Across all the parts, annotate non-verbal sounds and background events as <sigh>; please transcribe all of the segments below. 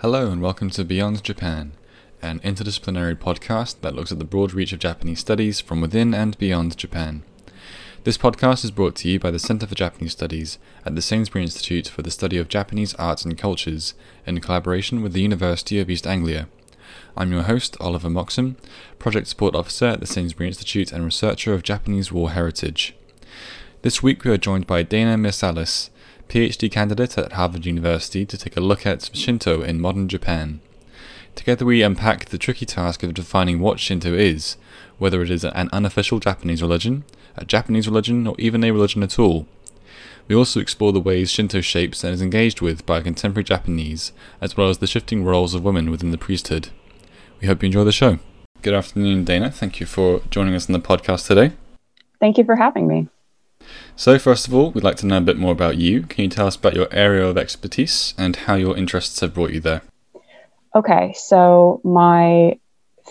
Hello, and welcome to Beyond Japan, an interdisciplinary podcast that looks at the broad reach of Japanese studies from within and beyond Japan. This podcast is brought to you by the Center for Japanese Studies at the Sainsbury Institute for the Study of Japanese Arts and Cultures in collaboration with the University of East Anglia. I'm your host, Oliver Moxham, Project Support Officer at the Sainsbury Institute and researcher of Japanese War Heritage. This week we are joined by Dana Mirsalis, PhD candidate at Harvard University, to take a look at Shinto in modern Japan. Together, we unpack the tricky task of defining what Shinto is, whether it is an unofficial Japanese religion, a Japanese religion, or even a religion at all. We also explore the ways Shinto shapes and is engaged with by contemporary Japanese, as well as the shifting roles of women within the priesthood. We hope you enjoy the show. Good afternoon, Dana. Thank you for joining us on the podcast today. Thank you for having me. So, first of all, we'd like to know a bit more about you. Can you tell us about your area of expertise and how your interests have brought you there? Okay, so my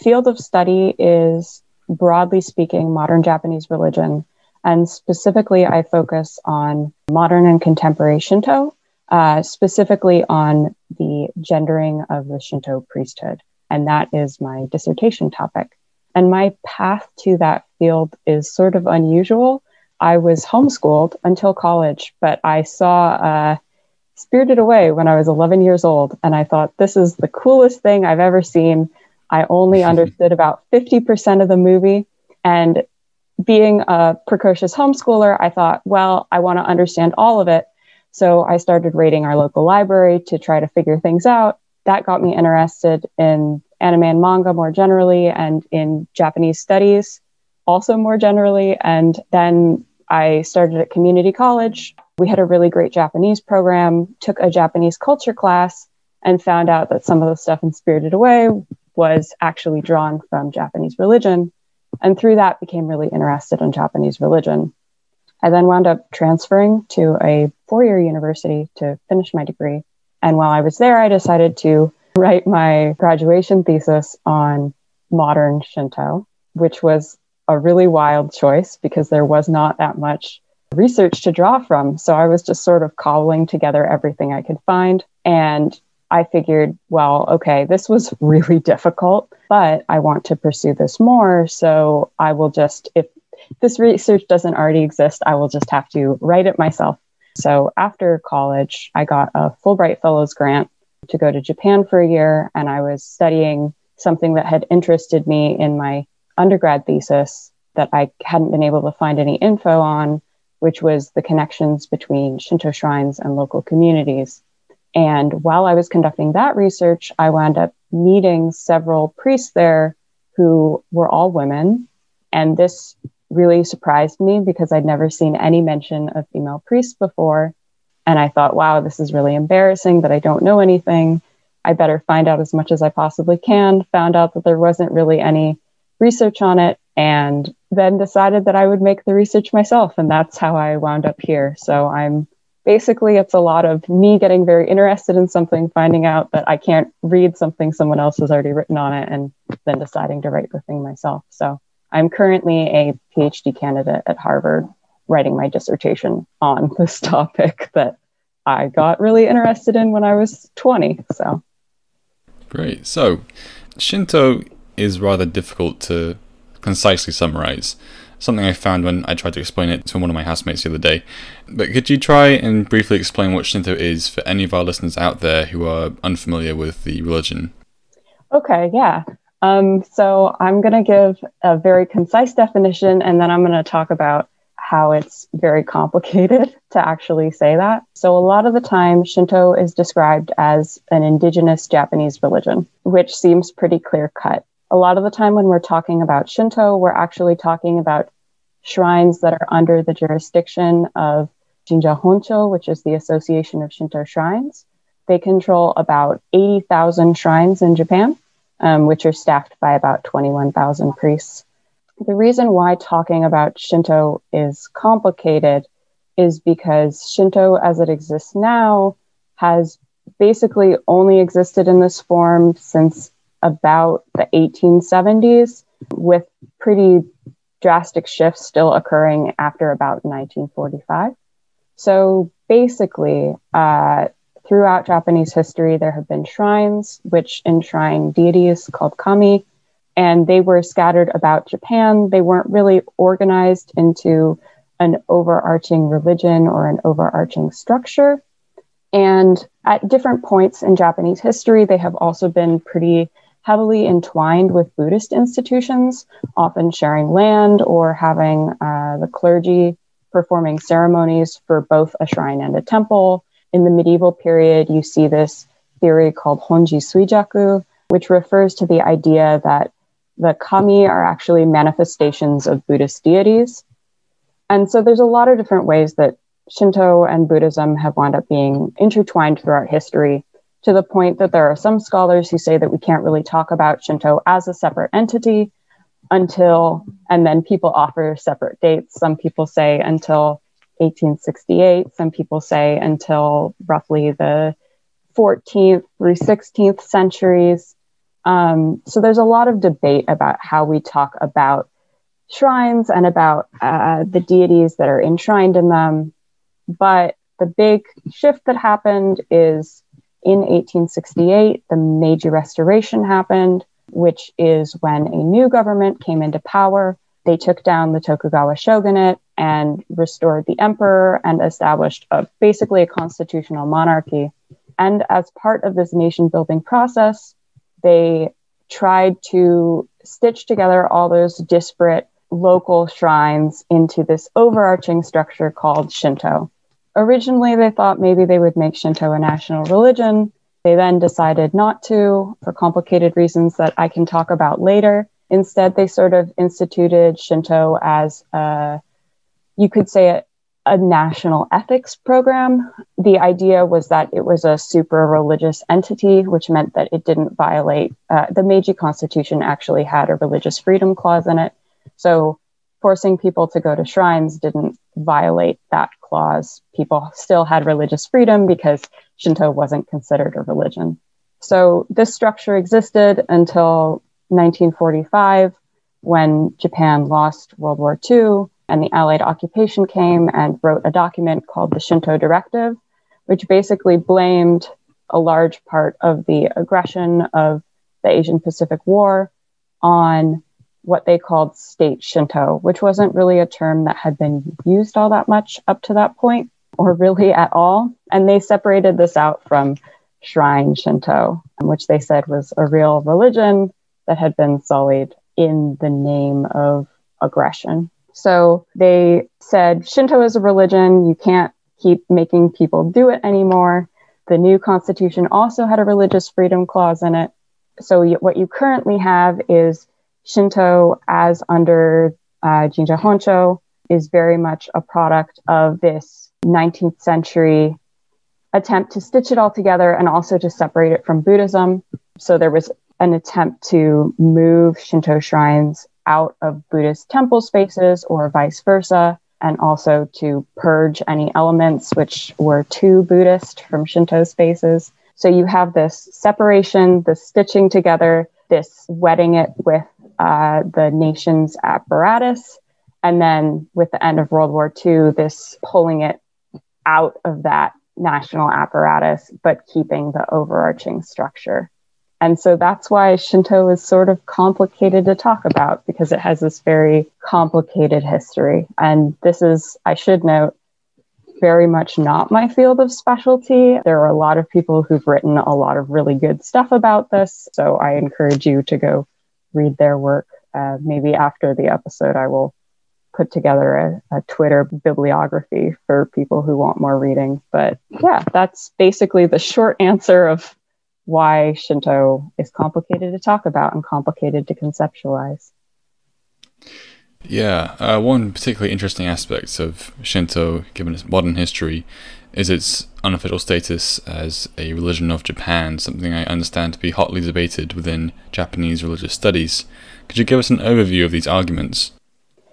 field of study is broadly speaking modern Japanese religion, and specifically, I focus on modern and contemporary Shinto, uh, specifically on the gendering of the Shinto priesthood. And that is my dissertation topic. And my path to that field is sort of unusual I was homeschooled until college, but I saw uh, Spirited Away when I was 11 years old, and I thought this is the coolest thing I've ever seen. I only <laughs> understood about 50% of the movie, and being a precocious homeschooler, I thought, well, I want to understand all of it. So I started raiding our local library to try to figure things out. That got me interested in anime and manga more generally and in Japanese studies also more generally. And then I started at community college. We had a really great Japanese program, took a Japanese culture class, and found out that some of the stuff in Spirited Away was actually drawn from Japanese religion. And through that, became really interested in Japanese religion. I then wound up transferring to a four year university to finish my degree. And while I was there, I decided to write my graduation thesis on modern Shinto, which was a really wild choice because there was not that much research to draw from. So I was just sort of cobbling together everything I could find. And I figured, well, okay, this was <laughs> really difficult, but I want to pursue this more. So I will just, if this research doesn't already exist, I will just have to write it myself. So after college, I got a Fulbright Fellows grant to go to Japan for a year, and I was studying something that had interested me in my undergrad thesis that I hadn't been able to find any info on, which was the connections between Shinto shrines and local communities. And while I was conducting that research, I wound up meeting several priests there who were all women. And this really surprised me because I'd never seen any mention of female priests before. And I thought, wow, this is really embarrassing that I don't know anything. I better find out as much as I possibly can. Found out that there wasn't really any research on it and then decided that I would make the research myself. And that's how I wound up here. So I'm basically, it's a lot of me getting very interested in something, finding out that I can't read something someone else has already written on it, and then deciding to write the thing myself. So I'm currently a PhD candidate at Harvard writing my dissertation on <laughs> this topic that I got really interested in when I was 20. So great. So Shinto is rather difficult to concisely summarize. Something I found when I tried to explain it to one of my housemates the other day. But could you try and briefly explain what Shinto is for any of our listeners out there who are unfamiliar with the religion? Okay, yeah. Um, so I'm going to give a very concise definition and then I'm going to talk about how it's very complicated <laughs> to actually say that. So, a lot of the time, Shinto is described as an indigenous Japanese religion, which seems pretty clear cut a lot of the time when we're talking about Shinto, we're actually talking about shrines that are under the jurisdiction of Jinja Honcho, which is the Association of Shinto Shrines. They control about 80,000 shrines in Japan, um, which are staffed by about 21,000 priests. The reason why talking about Shinto is complicated is because Shinto, as it exists now, has basically only existed in this form since about the 1870s, with pretty drastic shifts still occurring after about 1945. So basically, uh, throughout Japanese history, there have been shrines which enshrine deities called kami, and they were scattered about Japan. They weren't really organized into an overarching religion or an overarching structure. And at different points in Japanese history, they have also been pretty heavily entwined with Buddhist institutions, often sharing land or having uh, the clergy performing ceremonies for both a shrine and a temple. In the medieval period, you see this theory called Honji Suijaku, which refers to the idea that the kami are actually manifestations of Buddhist deities. And so there's a lot of different ways that Shinto and Buddhism have wound up being intertwined throughout history to the point that there are some scholars who say that we can't really talk about Shinto as a separate entity until, and then people offer separate dates. Some people say until 1868, some people say until roughly the 14th through 16th centuries. Um, so there's a lot of debate about how we talk about shrines and about uh, the deities that are enshrined in them. But the big shift that happened is in 1868, the Meiji Restoration happened, which is when a new government came into power. They took down the Tokugawa shogunate and restored the emperor and established a, basically a constitutional monarchy. And as part of this nation building process, they tried to stitch together all those disparate local shrines into this overarching structure called Shinto. Originally, they thought maybe they would make Shinto a national religion. They then decided not to for complicated reasons that I can talk about later. Instead, they sort of instituted Shinto as a, you could say, a, a national ethics program. The idea was that it was a super religious entity, which meant that it didn't violate uh, the Meiji Constitution, actually had a religious freedom clause in it. So forcing people to go to shrines didn't violate that clause. People still had religious freedom because Shinto wasn't considered a religion. So this structure existed until 1945 when Japan lost World War II and the Allied occupation came and wrote a document called the Shinto Directive, which basically blamed a large part of the aggression of the Asian Pacific War on what they called state Shinto, which wasn't really a term that had been used all that much up to that point, or really at all. And they separated this out from shrine Shinto, which they said was a real religion that had been sullied in the name of aggression. So they said Shinto is a religion, you can't keep making people do it anymore. The new constitution also had a religious freedom clause in it. So what you currently have is Shinto, as under uh, Jinja Honcho, is very much a product of this 19th century attempt to stitch it all together and also to separate it from Buddhism. So there was an attempt to move Shinto shrines out of Buddhist temple spaces or vice versa, and also to purge any elements which were too Buddhist from Shinto spaces. So you have this separation, this stitching together, this wedding it with uh, the nation's apparatus. And then with the end of World War II, this pulling it out of that national apparatus, but keeping the overarching structure. And so that's why Shinto is sort of complicated to talk about because it has this very complicated history. And this is, I should note, very much not my field of specialty. There are a lot of people who've written a lot of really good stuff about this. So I encourage you to go read their work. Uh, maybe after the episode, I will put together a, a, Twitter bibliography for people who want more reading. But yeah, that's basically the short answer of why Shinto is complicated to talk about and complicated to conceptualize. Yeah, uh, one particularly interesting aspect of Shinto, given its modern history, is its unofficial status as a religion of Japan, something I understand to be hotly debated within Japanese religious studies. Could you give us an overview of these arguments?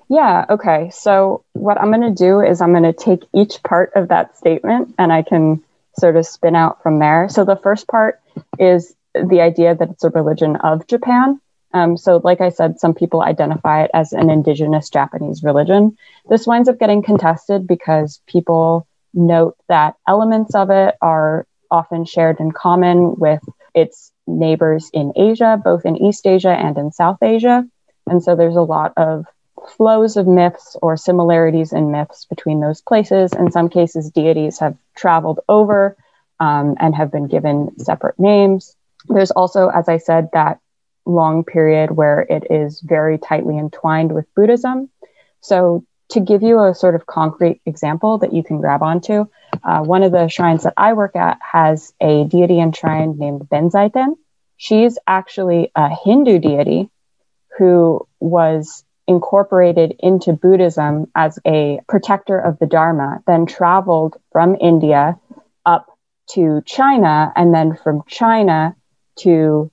Yeah, okay. So, what I'm going to do is I'm going to take each part of that statement and I can sort of spin out from there. So, the first part is the idea that it's a religion of Japan. Um, so, like I said, some people identify it as an indigenous Japanese religion. This winds up getting contested because people note that elements of it are often shared in common with its neighbors in Asia, both in East Asia and in South Asia. And so there's a lot of flows of myths or similarities in myths between those places. In some cases, deities have traveled over um, and have been given separate names. There's also, as I said, that long period where it is very tightly entwined with Buddhism. So, to give you a sort of concrete example that you can grab onto, uh, one of the shrines that I work at has a deity enshrined named Benzaiten. She's actually a Hindu deity who was incorporated into Buddhism as a protector of the Dharma, then traveled from India up to China, and then from China to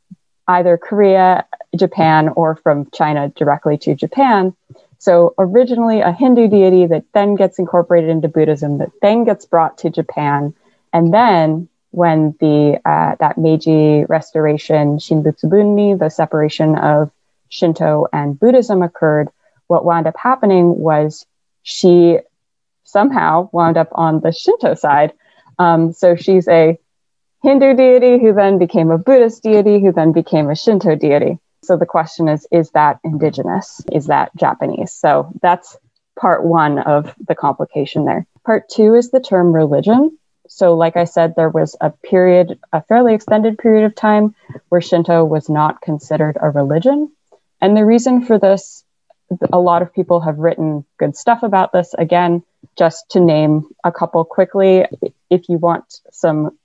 either Korea, Japan, or from China directly to Japan. So originally a Hindu deity that then gets incorporated into Buddhism, that then gets brought to Japan, and then when the uh, that Meiji Restoration Shinbutsu the separation of Shinto and Buddhism occurred, what wound up happening was she somehow wound up on the Shinto side. Um, so she's a Hindu deity who then became a Buddhist deity who then became a Shinto deity. So the question is is that indigenous? Is that Japanese? So that's part one of the complication there. Part two is the term religion. So, like I said, there was a period, a fairly extended period of time where Shinto was not considered a religion. And the reason for this, a lot of people have written good stuff about this. Again, just to name a couple quickly, if you want some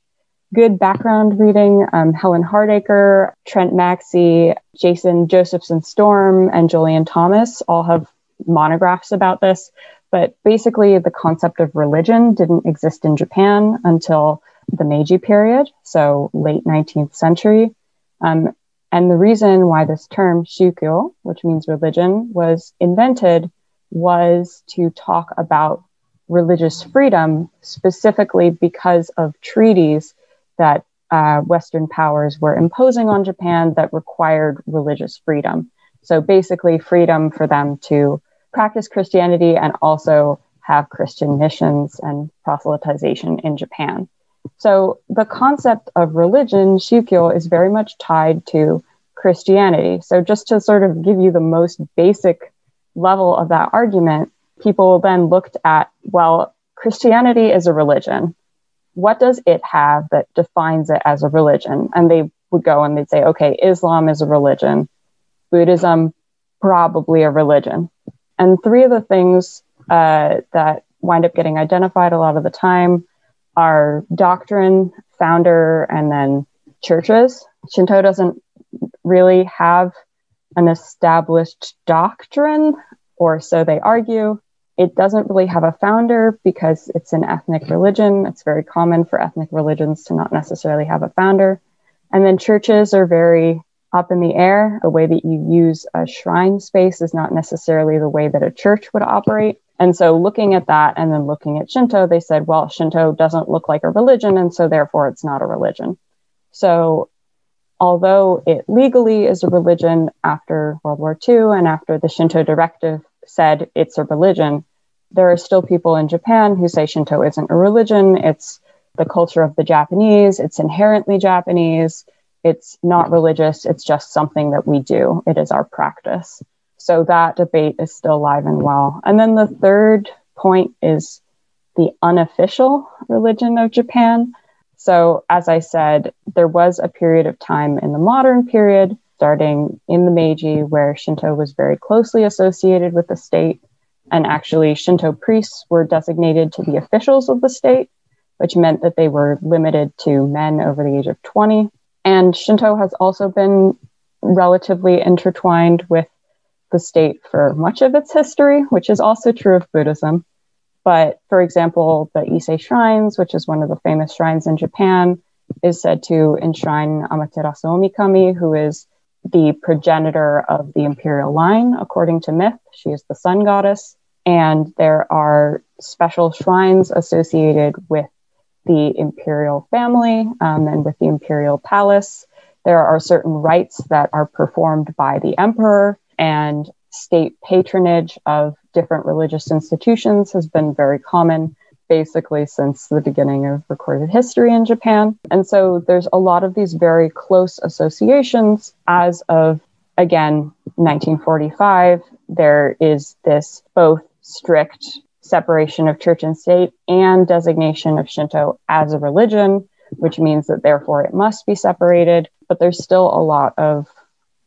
good background reading, um, Helen Hardacre, Trent Maxey, Jason Josephson Storm, and Jolyon Thomas all have monographs about this. But basically, the concept of religion didn't exist in Japan until the Meiji period, so late 19th century. Um, and the reason why this term shukyo, which means religion, was invented was to talk about religious freedom, specifically because of treaties that uh, Western powers were imposing on Japan that required religious freedom. So basically, freedom for them to practice Christianity and also have Christian missions and proselytization in Japan. So the concept of religion, shukyo, is very much tied to Christianity. So just to sort of give you the most basic level of that argument, people then looked at, well, Christianity is a religion. What does it have that defines it as a religion? And they would go and they'd say, okay, Islam is a religion, Buddhism, probably a religion. And three of the things uh, that wind up getting identified a lot of the time are doctrine, founder, and then churches. Shinto doesn't really have an established doctrine, or so they argue. It doesn't really have a founder because it's an ethnic religion. It's very common for ethnic religions to not necessarily have a founder. And then churches are very up in the air. The way that you use a shrine space is not necessarily the way that a church would operate. And so, looking at that and then looking at Shinto, they said, well, Shinto doesn't look like a religion, and so therefore it's not a religion. So, although it legally is a religion after World War II and after the Shinto directive said it's a religion, there are still people in Japan who say Shinto isn't a religion. It's the culture of the Japanese, it's inherently Japanese, it's not religious, it's just something that we do, it is our practice. So that debate is still alive and well. And then the third point is the unofficial religion of Japan. So, as I said, there was a period of time in the modern period, starting in the Meiji, where Shinto was very closely associated with the state. And actually, Shinto priests were designated to be officials of the state, which meant that they were limited to men over the age of 20. And Shinto has also been relatively intertwined with the state for much of its history, which is also true of Buddhism. But for example, the Ise shrines, which is one of the famous shrines in Japan, is said to enshrine Amaterasu Omikami, who is the progenitor of the imperial line, according to myth. She is the sun goddess. And there are special shrines associated with the imperial family um, and with the imperial palace. There are certain rites that are performed by the emperor, and state patronage of different religious institutions has been very common. Basically since the beginning of recorded history in Japan. And so there's a lot of these very close associations as of, again, 1945. There is this both strict separation of church and state and designation of Shinto as a religion, which means that therefore it must be separated. But there's still a lot of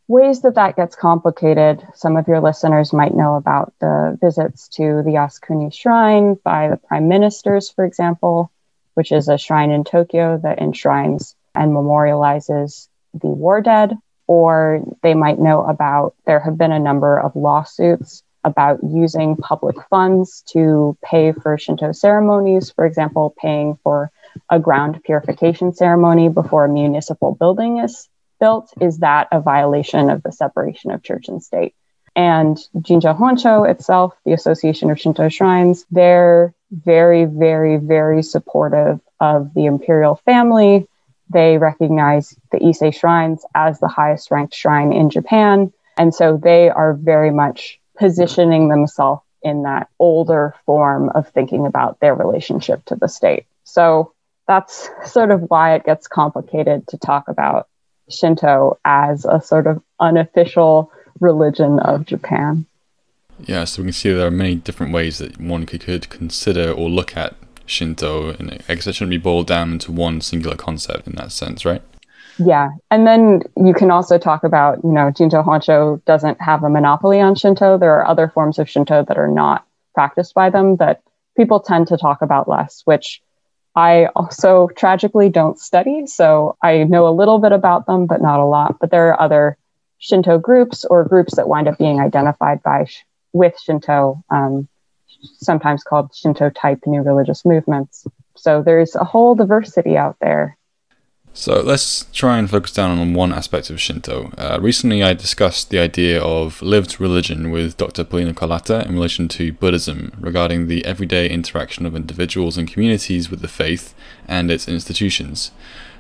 ways that that gets complicated. Some of your listeners might know about the visits to the Yasukuni Shrine by the prime ministers, for example, which is a shrine in Tokyo that enshrines and memorializes the war dead. Or they might know about there have been a number of lawsuits about using public funds to pay for Shinto ceremonies, for example, paying for a ground purification ceremony before a municipal building is built. Is that a violation of the separation of church and state? And Jinja Honcho itself, the Association of Shinto Shrines, they're very, very, very supportive of the imperial family. They recognize the Ise shrines as the highest ranked shrine in Japan. And so they are very much positioning themselves in that older form of thinking about their relationship to the state. So that's sort of why it gets complicated to talk about Shinto as a sort of unofficial religion of Japan. Yeah, so we can see there are many different ways that one could, consider or look at Shinto, and I guess it shouldn't be boiled down into one singular concept in that sense, right? Yeah. And then you can also talk about, you know, Jinja Honcho doesn't have a monopoly on Shinto. There are other forms of Shinto that are not practiced by them that people tend to talk about less, which I also tragically don't study. So I know a little bit about them, but not a lot. But there are other Shinto groups or groups that wind up being identified by with Shinto, um, sometimes called Shinto type new religious movements. So there's a whole diversity out there so let's try and focus down on one aspect of Shinto. Uh, recently, I discussed the idea of lived religion with Dr. Paulina Kolata in relation to Buddhism regarding the everyday interaction of individuals and communities with the faith and its institutions.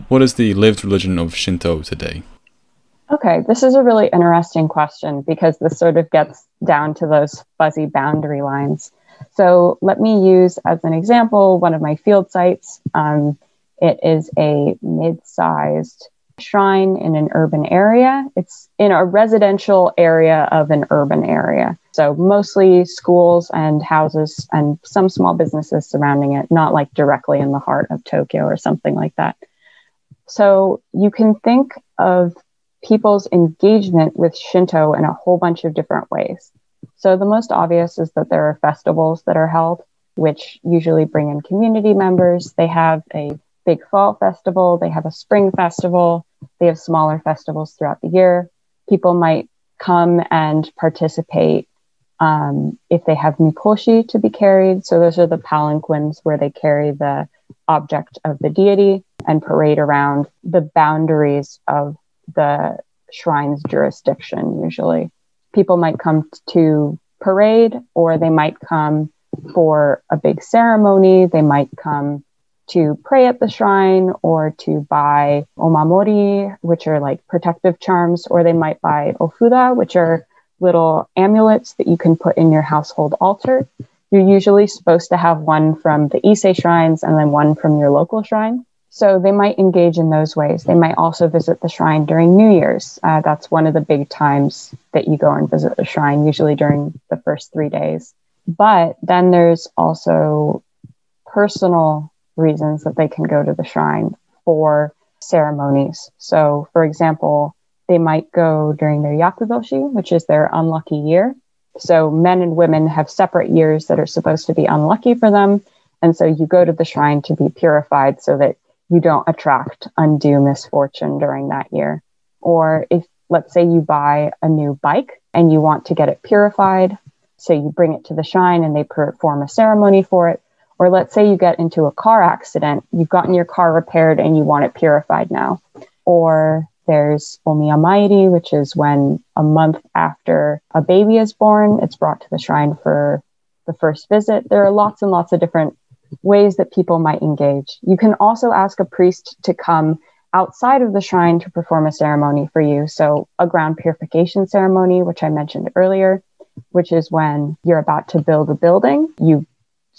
What is the lived religion of Shinto today? Okay, this is a really interesting question because this sort of gets down to those fuzzy boundary lines. So let me use as an example one of my field sites. Um, it is a mid sized shrine in an urban area. It's in a residential area of an urban area. So mostly schools and houses and some small businesses surrounding it, not like directly in the heart of Tokyo or something like that. So you can think of people's engagement with Shinto in a whole bunch of different ways. So the most obvious is that there are festivals that are held, which usually bring in community members. They have a big fall festival, they have a spring festival, they have smaller festivals throughout the year. People might come and participate um, if they have mikoshi to be carried. So those are the palanquins where they carry the object of the deity and parade around the boundaries of the shrine's jurisdiction, usually. People might come to parade or they might come for a big ceremony. They might come to pray at the shrine or to buy omamori, which are like protective charms, or they might buy ofuda, which are little amulets that you can put in your household altar. You're usually supposed to have one from the Ise shrines and then one from your local shrine. So they might engage in those ways. They might also visit the shrine during New Year's. Uh, that's one of the big times that you go and visit the shrine, usually during the first three days. But then there's also personal reasons that they can go to the shrine for ceremonies. So, for example, they might go during their yakudoshi, which is their unlucky year. So, men and women have separate years that are supposed to be unlucky for them. And so, you go to the shrine to be purified so that you don't attract undue misfortune during that year. Or if, let's say, you buy a new bike and you want to get it purified, so you bring it to the shrine and they perform a ceremony for it or let's say you get into a car accident, you've gotten your car repaired and you want it purified now. Or there's Omiyamairi, which is when a month after a baby is born, it's brought to the shrine for the first visit. There are lots and lots of different ways that people might engage. You can also ask a priest to come outside of the shrine to perform a ceremony for you. So, a ground purification ceremony, which I mentioned earlier, which is when you're about to build a building, you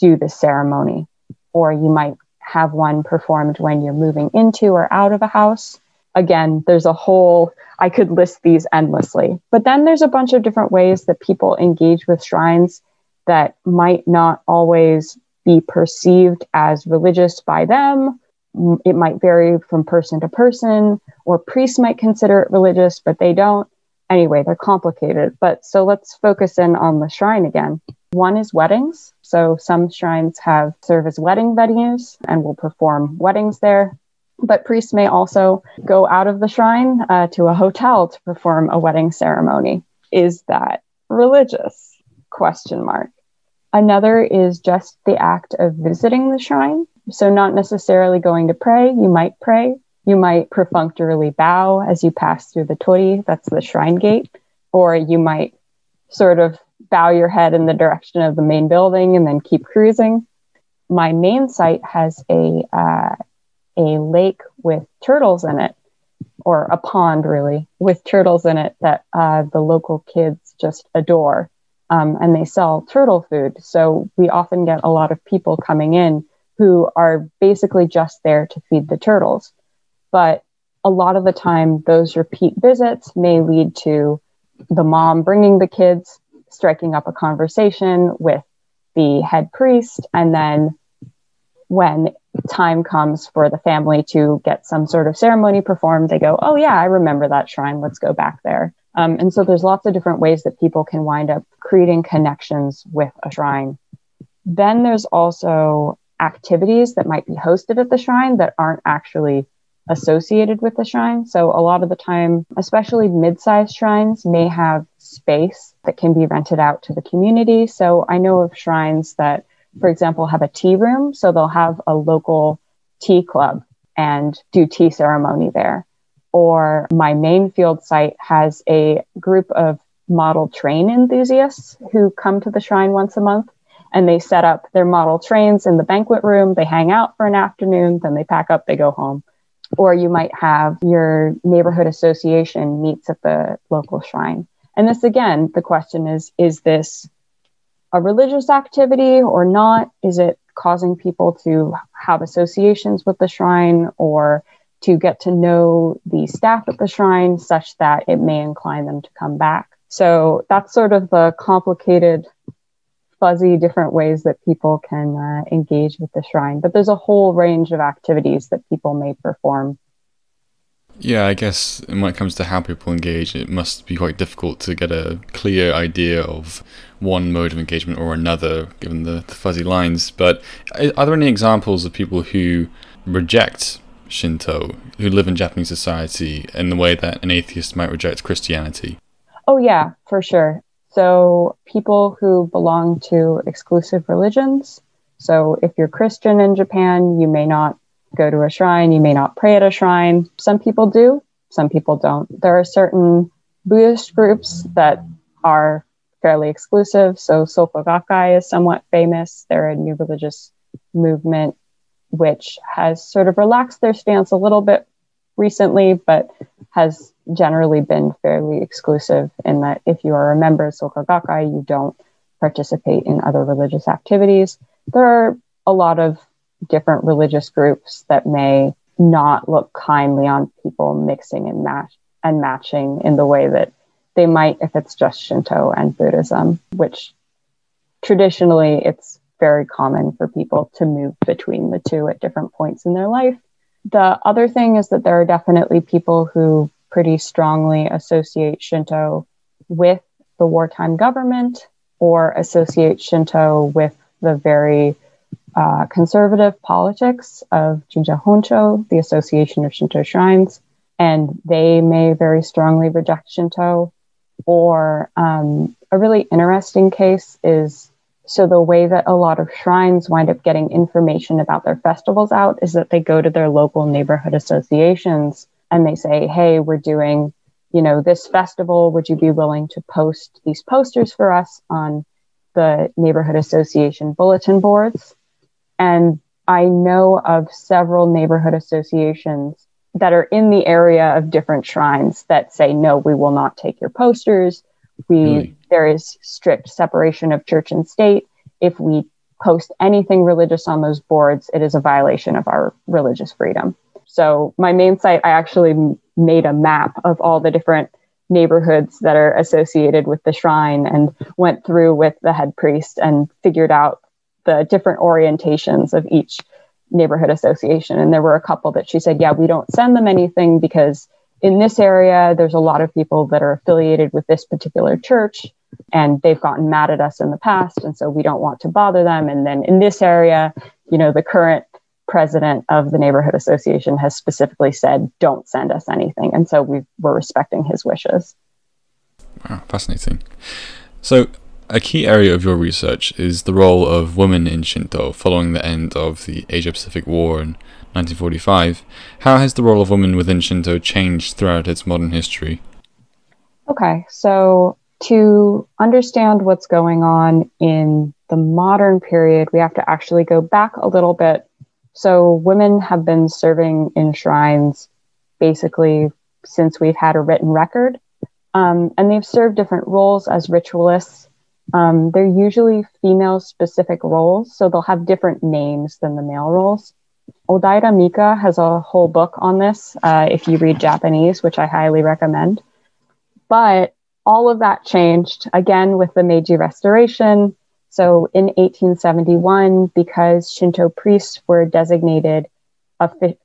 do the ceremony. or you might have one performed when you're moving into or out of a house. Again, there's a whole, I could list these endlessly. But then there's a bunch of different ways that people engage with shrines that might not always be perceived as religious by them. It might vary from person to person, or priests might consider it religious, but they don't. Anyway, they're complicated. But so let's focus in on the shrine again. One is weddings. So some shrines have serve as wedding venues and will perform weddings there. But priests may also go out of the shrine uh, to a hotel to perform a wedding ceremony. Is that religious? Question mark. Another is just the act of visiting the shrine. So, not necessarily going to pray, you might pray. You might perfunctorily bow as you pass through the torii, that's the shrine gate, or you might sort of bow your head in the direction of the main building and then keep cruising. My main site has a uh, a lake with turtles in it, or a pond really with turtles in it that uh, the local kids just adore um, and they sell turtle food. So we often get a lot of people coming in who are basically just there to feed the turtles. But a lot of the time, those repeat visits may lead to the mom bringing the kids, striking up a conversation with the head priest, and then when time comes for the family to get some sort of ceremony performed, they go, Oh, yeah, I remember that shrine. Let's go back there. Um, and so there's lots of different ways that people can wind up creating connections with a shrine. Then there's also activities that might be hosted at the shrine that aren't actually associated with the shrine. So a lot of the time, especially mid-sized shrines may have space that can be rented out to the community. So I know of shrines that, for example, have a tea room. So they'll have a local tea club and do tea ceremony there or my main field site has a group of model train enthusiasts who come to the shrine once a month and they set up their model trains in the banquet room. They hang out for an afternoon, then they pack up, they go home. Or you might have your neighborhood association meets at the local shrine. And this again, the question is is this a religious activity or not? Is it causing people to have associations with the shrine or to get to know the staff at the shrine such that it may incline them to come back. So that's sort of the complicated, fuzzy different ways that people can uh, engage with the shrine. But there's a whole range of activities that people may perform. Yeah, I guess when it comes to how people engage, it must be quite difficult to get a clear idea of one mode of engagement or another, given the, the fuzzy lines. But uh, are there any examples of people who reject Shinto who live in Japanese society in the way that an atheist might reject Christianity? Oh, yeah, for sure. So, people who belong to exclusive religions. So, if you're Christian in Japan, you may not go to a shrine, you may not pray at a shrine. Some people do, some people don't. There are certain Buddhist groups that are fairly exclusive. So, Soka Gakkai is somewhat famous. They're a new religious movement which has sort of relaxed their stance a little bit recently, but has generally been fairly exclusive in that if you are a member of Soka Gakkai, you don't participate in other religious activities. There are a lot of different religious groups that may not look kindly on people mixing and match and matching in the way that they might if it's just Shinto and Buddhism, which traditionally it's very common for people to move between the two at different points in their life. The other thing is that there are definitely people who pretty strongly associate Shinto with the wartime government or associate Shinto with the very uh, conservative politics of Jinja Honcho, the Association of Shinto Shrines, and they may very strongly reject Shinto. Or um, a really interesting case is so the way that a lot of shrines wind up getting information about their festivals out is that they go to their local neighborhood associations and they say, "Hey, we're doing, you know, this festival. Would you be willing to post these posters for us on the neighborhood association bulletin boards?" And I know of several neighborhood associations that are in the area of different shrines that say, "No, we will not take your posters. We really? there is strict separation of church and state. If we post anything religious on those boards, it is a violation of our religious freedom. So, my main site, I actually made a map of all the different neighborhoods that are associated with the shrine and went through with the head priest and figured out the different orientations of each neighborhood association. And there were a couple that she said, yeah, we don't send them anything because in this area, there's a lot of people that are affiliated with this particular church and they've gotten mad at us in the past. And so we don't want to bother them. And then in this area, you know, the current president of the neighborhood association has specifically said, don't send us anything. And so we were respecting his wishes. Wow, fascinating. So, a key area of your research is the role of women in Shinto following the end of the Asia Pacific War in 1945. How has the role of women within Shinto changed throughout its modern history? Okay, so to understand what's going on in the modern period, we have to actually go back a little bit. So, women have been serving in shrines basically since we've had a written record. Um, and they've served different roles as ritualists um, they're usually female specific roles, so they'll have different names than the male roles. Kodaira Mika has a whole book on this uh, if you read Japanese, which I highly recommend. But all of that changed again with the Meiji Restoration. So in 1871, because Shinto priests were designated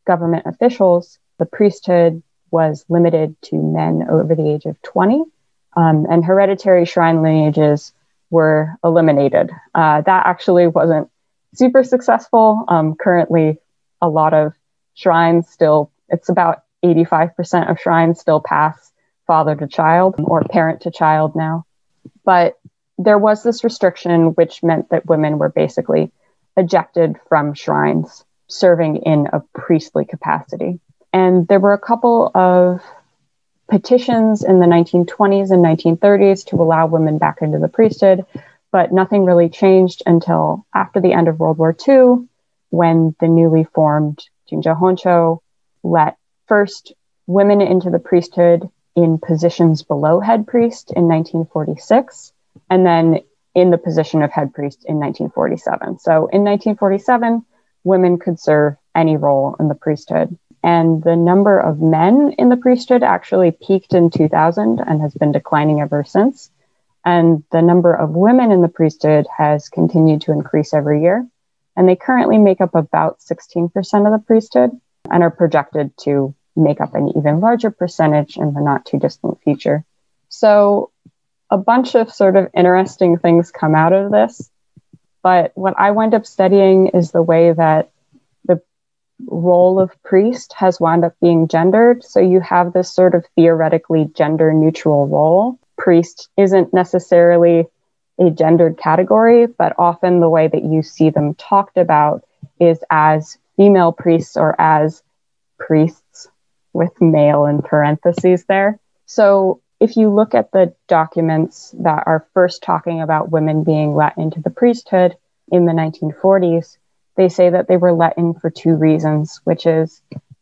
government officials, the priesthood was limited to men over the age of 20. Um, and hereditary shrine lineages were eliminated. Uh, that actually wasn't super successful. Um, currently, a lot of shrines still, it's about 85% of shrines still pass father to child or parent to child now. But there was this restriction, which meant that women were basically ejected from shrines serving in a priestly capacity. And there were a couple of petitions in the 1920s and 1930s to allow women back into the priesthood, but nothing really changed until after the end of World War II, when the newly formed Jinja Honcho let first women into the priesthood in positions below head priest in 1946, and then in the position of head priest in 1947. So in 1947, women could serve any role in the priesthood. And the number of men in the priesthood actually peaked in 2000 and has been declining ever since. And the number of women in the priesthood has continued to increase every year. And they currently make up about 16% of the priesthood and are projected to make up an even larger percentage in the not too distant future. So, a bunch of sort of interesting things come out of this. But what I wind up studying is the way that role of priest has wound up being gendered. So you have this sort of theoretically gender neutral role. Priest isn't necessarily a gendered category, but often the way that you see them talked about is as female priests or as priests with male in parentheses there. So if you look at the documents that are first talking about women being let into the priesthood in the 1940s, they say that they were let in for two reasons, which is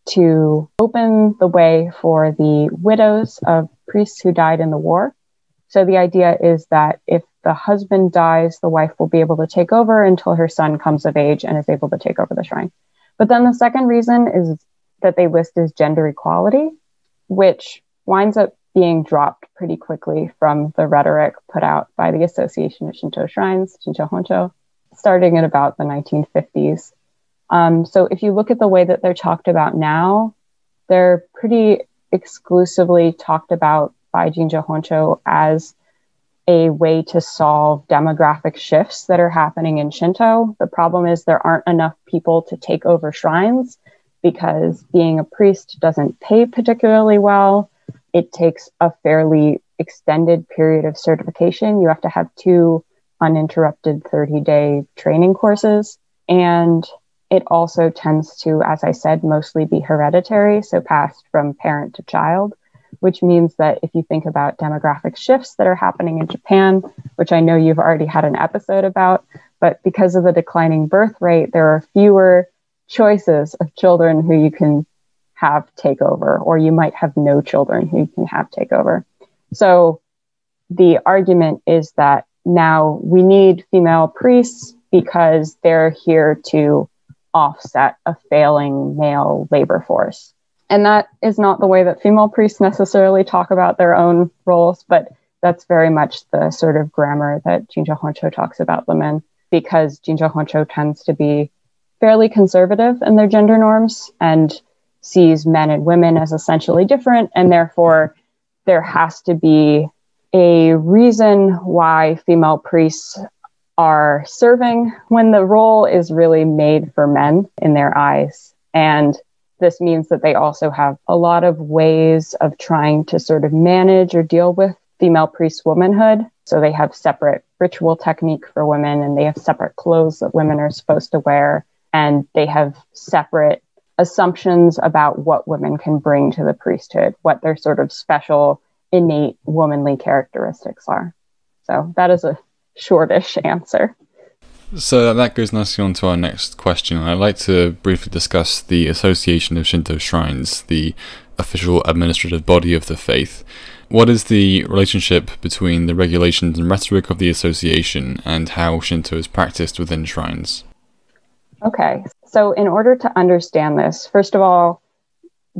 to open the way for the widows of priests who died in the war. So the idea is that if the husband dies, the wife will be able to take over until her son comes of age and is able to take over the shrine. But then the second reason is that they list as gender equality, which winds up being dropped pretty quickly from the rhetoric put out by the Association of Shinto Shrines, Jinja Honcho, starting at about the 1950s. Um, so if you look at the way that they're talked about now, they're pretty exclusively talked about by Jinja Honcho as a way to solve demographic shifts that are happening in Shinto. The problem is there aren't enough people to take over shrines because being a priest doesn't pay particularly well. It takes a fairly extended period of certification. You have to have two uninterrupted 30 day training courses. And it also tends to, as I said, mostly be hereditary, so passed from parent to child, which means that if you think about demographic shifts that are happening in Japan, which I know you've already had an episode about, but because of the declining birth rate, there are fewer choices of children who you can have take over, or you might have no children who you can have take over. So the argument is that now we need female priests because they're here to offset a failing male labor force. And that is not the way that female priests necessarily talk about their own roles, but that's very much the sort of grammar that Jinja Honcho talks about them in, because Jinja Honcho tends to be fairly conservative in their gender norms and sees men and women as essentially different. And therefore, there has to be a reason why female priests are serving when the role is really made for men in their eyes. And this means that they also have a lot of ways of trying to sort of manage or deal with female priest womanhood. So they have separate ritual technique for women and they have separate clothes that women are supposed to wear. And they have separate assumptions about what women can bring to the priesthood, what their sort of special innate womanly characteristics are. So that is a shortish answer. So that goes nicely on to our next question. I'd like to briefly discuss the Association of Shinto Shrines, the official administrative body of the faith. What is the relationship between the regulations and rhetoric of the association and how Shinto is practiced within shrines? Okay, so in order to understand this, first of all,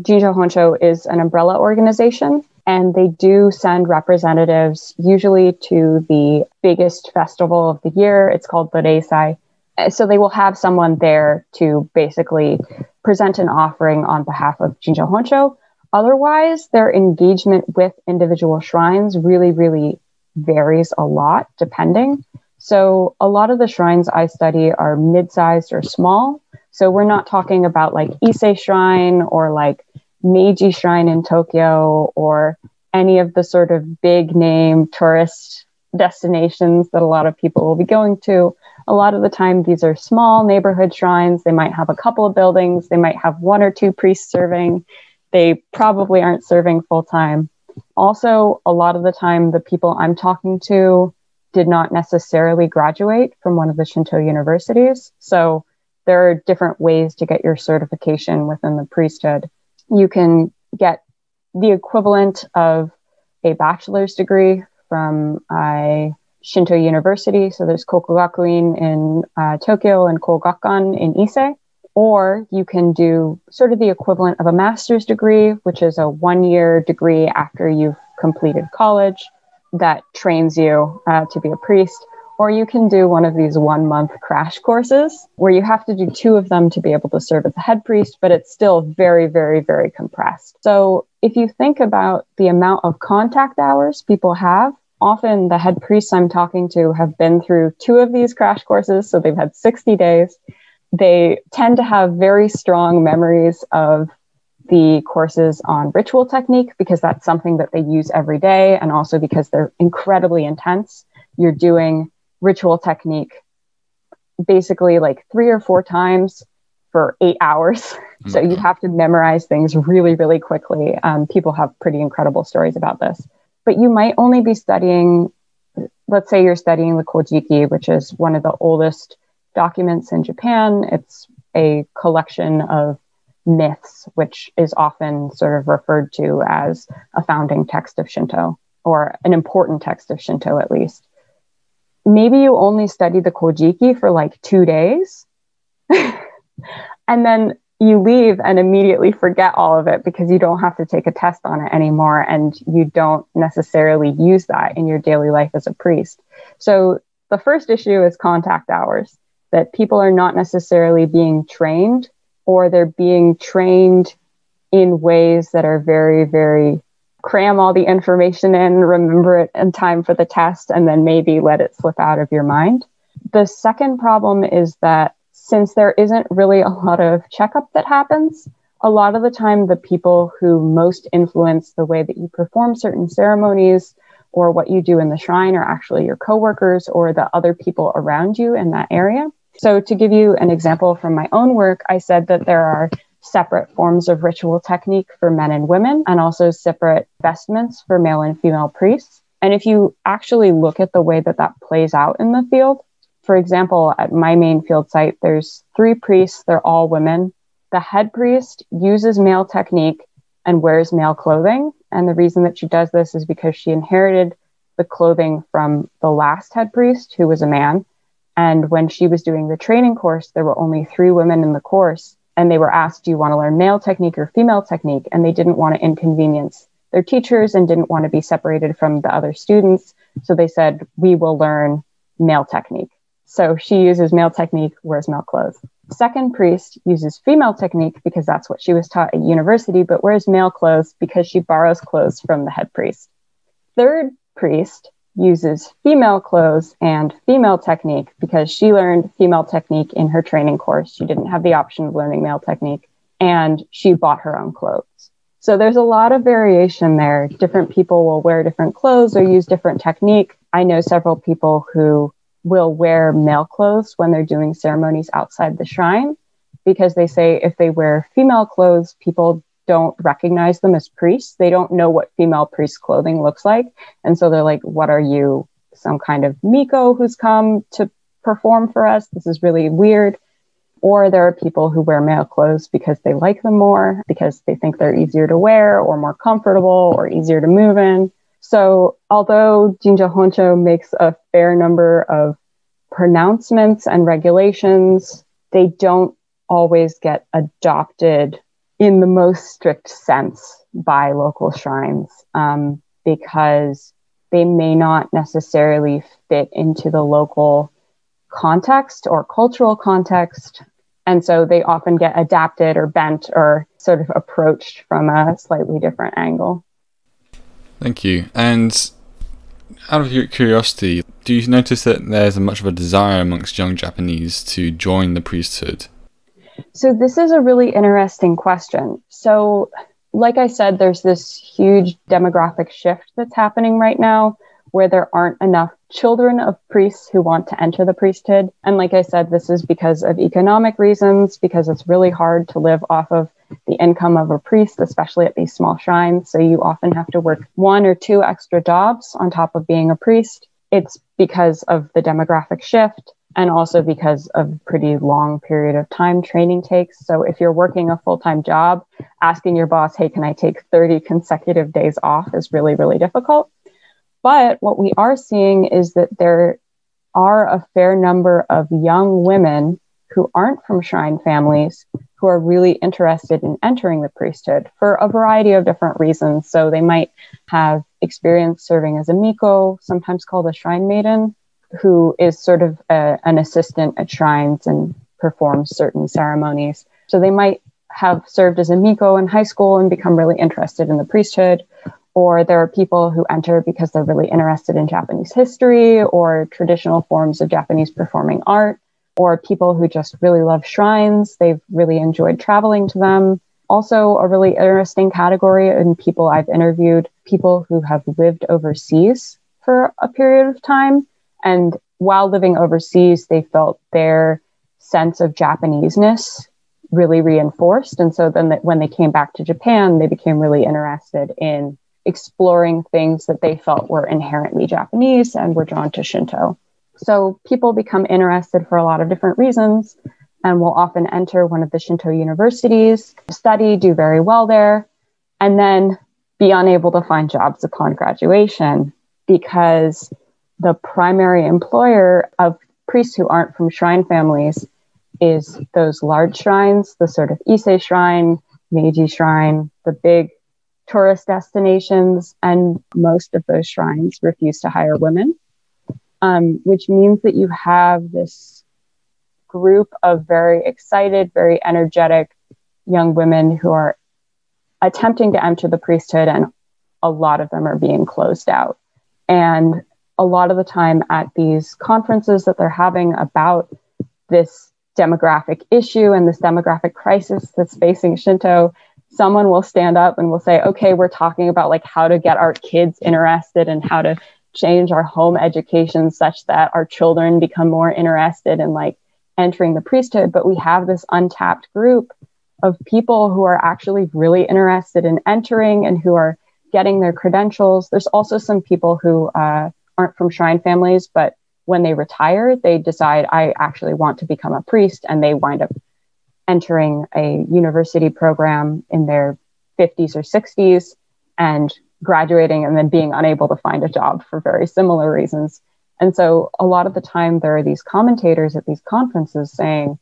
Jinja Honcho is an umbrella organization and they do send representatives usually to the biggest festival of the year. It's called the Reisai. Uh, so they will have someone there to basically present an offering on behalf of Jinja Honcho. Otherwise, their engagement with individual shrines really, really varies a lot depending. So a lot of the shrines I study are mid-sized or small. So we're not talking about like Ise Shrine or like Meiji Shrine in Tokyo or any of the sort of big name tourist destinations that a lot of people will be going to. A lot of the time, these are small neighborhood shrines. They might have a couple of buildings, they might have one or two priests serving. They probably aren't serving full time. Also, a lot of the time, the people I'm talking to did not necessarily graduate from one of the Shinto universities. So there are different ways to get your certification within the priesthood you can get the equivalent of a bachelor's degree from a Shinto University. So there's Kokugakuin in uh, Tokyo and Kogakkan in Ise. Or you can do sort of the equivalent of a master's degree, which is a one year degree after you've completed college that trains you uh, to be a priest or you can do one of these one month crash courses where you have to do two of them to be able to serve as a head priest, but it's still very, very, very compressed. So if you think about the amount of contact hours people have, often the head priests I'm talking to have been through two of these crash courses. So they've had 60 days. They tend to have very strong memories of the courses on ritual technique because that's something that they use every day and also because they're incredibly intense. You're doing ritual technique basically like three or four times for eight hours. <laughs> so you have to memorize things really, really quickly. Um, people have pretty incredible stories about this. But you might only be studying, let's say you're studying the Kojiki, which is one of the oldest documents in Japan. It's a collection of myths, which is often sort of referred to as a founding text of Shinto, or an important text of Shinto at least maybe you only study the Kojiki for like two days. <laughs> and then you leave and immediately forget all of it because you don't have to take a test on it anymore and you don't necessarily use that in your daily life as a priest. So the first issue is contact hours that people are not necessarily being trained or they're being trained in ways that are very very cram all the information in, remember it in time for the test, and then maybe let it slip out of your mind. The second problem is that since there isn't really a lot of checkup that happens, a lot of the time the people who most influence the way that you perform certain ceremonies or what you do in the shrine are actually your coworkers or the other people around you in that area. So to give you an example from my own work, I said that there are separate forms of ritual technique for men and women, and also separate vestments for male and female priests. And if you actually look at the way that that plays out in the field, for example, at my main field site, there's three priests, they're all women. The head priest uses male technique and wears male clothing. And the reason that she does this is because she inherited the clothing from the last head priest, who was a man. And when she was doing the training course, there were only three women in the course. And they were asked, Do you want to learn male technique or female technique? And they didn't want to inconvenience their teachers and didn't want to be separated from the other students. So they said, We will learn male technique. So she uses male technique, wears male clothes. Second priest uses female technique because that's what she was taught at university, but wears male clothes because she borrows clothes from the head priest. Third priest uses female clothes and female technique because she learned female technique in her training course. She didn't have the option of learning male technique and she bought her own clothes. So there's a lot of variation there. Different people will wear different clothes or use different technique. I know several people who will wear male clothes when they're doing ceremonies outside the shrine because they say if they wear female clothes, people don't recognize them as priests. They don't know what female priest clothing looks like. And so they're like, what are you? Some kind of Miko who's come to perform for us? This is really weird. Or there are people who wear male clothes because they like them more, because they think they're easier to wear or more comfortable or easier to move in. So although Jinja Honcho makes a fair number of pronouncements and regulations, they don't always get adopted in the most strict sense by local shrines um, because they may not necessarily fit into the local context or cultural context and so they often get adapted or bent or sort of approached from a slightly different angle. Thank you. And out of your curiosity, do you notice that there's much of a desire amongst young Japanese to join the priesthood? So, this is a really interesting question. So, like I said, there's this huge demographic shift that's happening right now where there aren't enough children of priests who want to enter the priesthood. And like I said, this is because of economic reasons, because it's really hard to live off of the income of a priest, especially at these small shrines. So you often have to work one or two extra jobs on top of being a priest. It's because of the demographic shift and also because of pretty long period of time training takes. So if you're working a full-time job, asking your boss, "Hey, can I take 30 consecutive days off?" is really really difficult. But what we are seeing is that there are a fair number of young women who aren't from shrine families who are really interested in entering the priesthood for a variety of different reasons. So they might have experience serving as a miko, sometimes called a shrine maiden, who is sort of a, an assistant at shrines and performs certain ceremonies. So they might have served as a miko in high school and become really interested in the priesthood, or there are people who enter because they're really interested in Japanese history or traditional forms of Japanese performing art, or people who just really love shrines. They've really enjoyed traveling to them. Also, a really interesting category in people I've interviewed people who have lived overseas for a period of time. And while living overseas, they felt their sense of Japaneseness really reinforced. And so then when they came back to Japan, they became really interested in exploring things that they felt were inherently Japanese and were drawn to Shinto. So people become interested for a lot of different reasons and will often enter one of the Shinto universities, study, do very well there, and then be unable to find jobs upon graduation because the primary employer of priests who aren't from shrine families is those large shrines, the sort of Ise shrine, Meiji shrine, the big tourist destinations, and most of those shrines refuse to hire women, um, which means that you have this group of very excited, very energetic young women who are attempting to enter the priesthood, and a lot of them are being closed out. And a lot of the time at these conferences that they're having about this demographic issue and this demographic crisis that's facing Shinto, someone will stand up and will say, okay, we're talking about like how to get our kids interested and how to change our home education such that our children become more interested in like entering the priesthood. But we have this untapped group of people who are actually really interested in entering and who are getting their credentials. There's also some people who uh, aren't from shrine families, but when they retire, they decide, I actually want to become a priest, and they wind up entering a university program in their 50s or 60s and graduating and then being unable to find a job for very similar reasons. And so a lot of the time, there are these commentators at these conferences saying,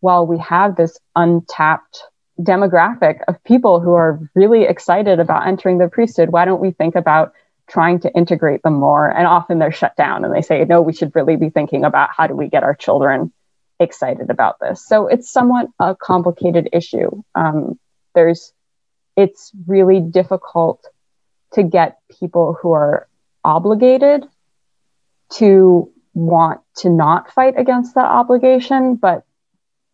well, we have this untapped demographic of people who are really excited about entering the priesthood. Why don't we think about trying to integrate them more? And often they're shut down and they say, no, we should really be thinking about how do we get our children excited about this. So it's somewhat a complicated issue. Um, there's, it's really difficult to get people who are obligated to want to not fight against that obligation, but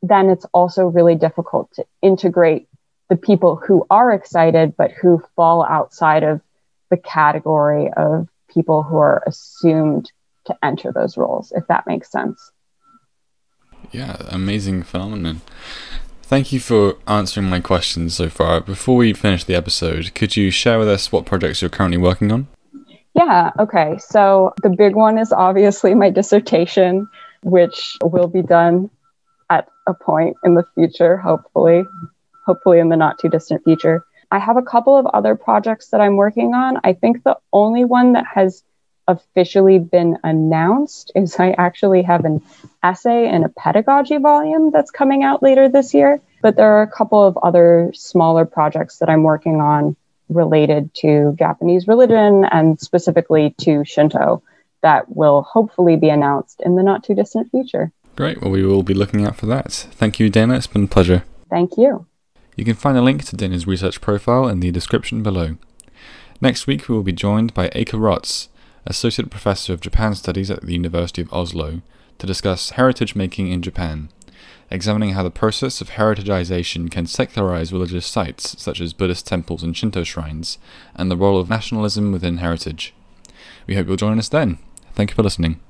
then it's also really difficult to integrate the people who are excited but who fall outside of the category of people who are assumed to enter those roles, if that makes sense. Yeah, amazing phenomenon. Thank you for answering my questions so far. Before we finish the episode, could you share with us what projects you're currently working on? Yeah, okay. So the big one is obviously my dissertation, which will be done at a point in the future, hopefully, hopefully in the not too distant future. I have a couple of other projects that I'm working on. I think the only one that has officially been announced is I actually have an essay in a pedagogy volume that's coming out later this year. But there are a couple of other smaller projects that I'm working on related to Japanese religion and specifically to Shinto that will hopefully be announced in the not too distant future. Great. Well, we will be looking out for that. Thank you, Dana. It's been a pleasure. Thank you. You can find a link to Dana's research profile in the description below. Next week, we will be joined by Aike Rots, Associate Professor of Japan Studies at the University of Oslo, to discuss heritage making in Japan, examining how the process of heritagization can secularize religious sites, such as Buddhist temples and Shinto shrines, and the role of nationalism within heritage. We hope you'll join us then. Thank you for listening.